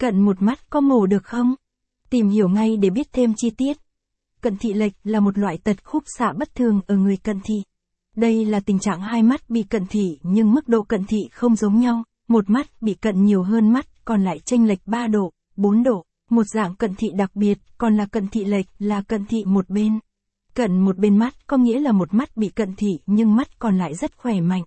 Cận một mắt có mổ được không? Tìm hiểu ngay để biết thêm chi tiết. Cận thị lệch là một loại tật khúc xạ bất thường ở người cận thị. Đây là tình trạng hai mắt bị cận thị nhưng mức độ cận thị không giống nhau, một mắt bị cận nhiều hơn mắt, còn lại chênh lệch 3 độ, 4 độ. Một dạng cận thị đặc biệt, còn là cận thị lệch là cận thị một bên. Cận một bên mắt có nghĩa là một mắt bị cận thị nhưng mắt còn lại rất khỏe mạnh.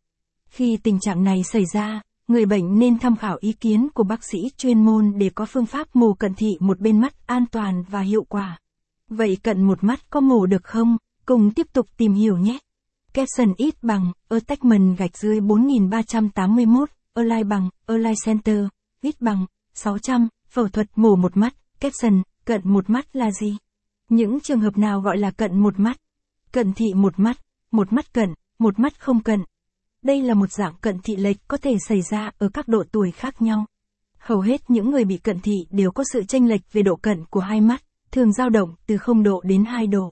Khi tình trạng này xảy ra, người bệnh nên tham khảo ý kiến của bác sĩ chuyên môn để có phương pháp mù cận thị một bên mắt an toàn và hiệu quả. Vậy cận một mắt có mù được không? Cùng tiếp tục tìm hiểu nhé. Capson ít bằng, attachment gạch dưới 4381, Align bằng, Align Center, ít bằng, 600, phẫu thuật mổ một mắt, Capson, cận một mắt là gì? Những trường hợp nào gọi là cận một mắt? Cận thị một mắt, một mắt cận, một mắt không cận. Đây là một dạng cận thị lệch có thể xảy ra ở các độ tuổi khác nhau. Hầu hết những người bị cận thị đều có sự chênh lệch về độ cận của hai mắt, thường dao động từ 0 độ đến 2 độ.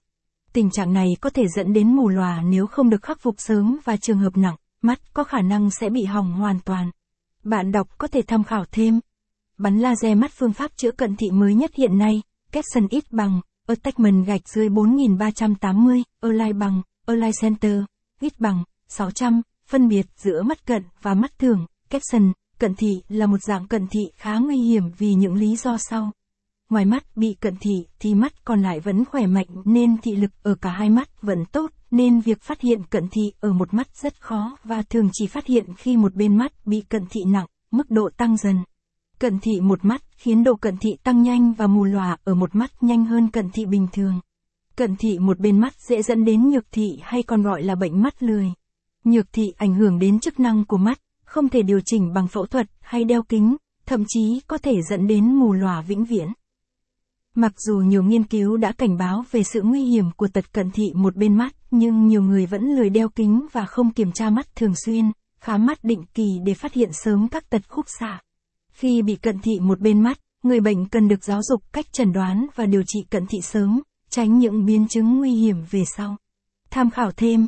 Tình trạng này có thể dẫn đến mù lòa nếu không được khắc phục sớm và trường hợp nặng, mắt có khả năng sẽ bị hỏng hoàn toàn. Bạn đọc có thể tham khảo thêm. Bắn laser mắt phương pháp chữa cận thị mới nhất hiện nay, capson ít bằng, attachment gạch dưới 4380, align bằng, align center, ít bằng, 600, phân biệt giữa mắt cận và mắt thường, caption, cận thị là một dạng cận thị khá nguy hiểm vì những lý do sau. Ngoài mắt bị cận thị thì mắt còn lại vẫn khỏe mạnh nên thị lực ở cả hai mắt vẫn tốt nên việc phát hiện cận thị ở một mắt rất khó và thường chỉ phát hiện khi một bên mắt bị cận thị nặng, mức độ tăng dần. Cận thị một mắt khiến độ cận thị tăng nhanh và mù lòa ở một mắt nhanh hơn cận thị bình thường. Cận thị một bên mắt dễ dẫn đến nhược thị hay còn gọi là bệnh mắt lười. Nhược thị ảnh hưởng đến chức năng của mắt, không thể điều chỉnh bằng phẫu thuật hay đeo kính, thậm chí có thể dẫn đến mù lòa vĩnh viễn. Mặc dù nhiều nghiên cứu đã cảnh báo về sự nguy hiểm của tật cận thị một bên mắt, nhưng nhiều người vẫn lười đeo kính và không kiểm tra mắt thường xuyên, khám mắt định kỳ để phát hiện sớm các tật khúc xạ. Khi bị cận thị một bên mắt, người bệnh cần được giáo dục cách chẩn đoán và điều trị cận thị sớm, tránh những biến chứng nguy hiểm về sau. Tham khảo thêm,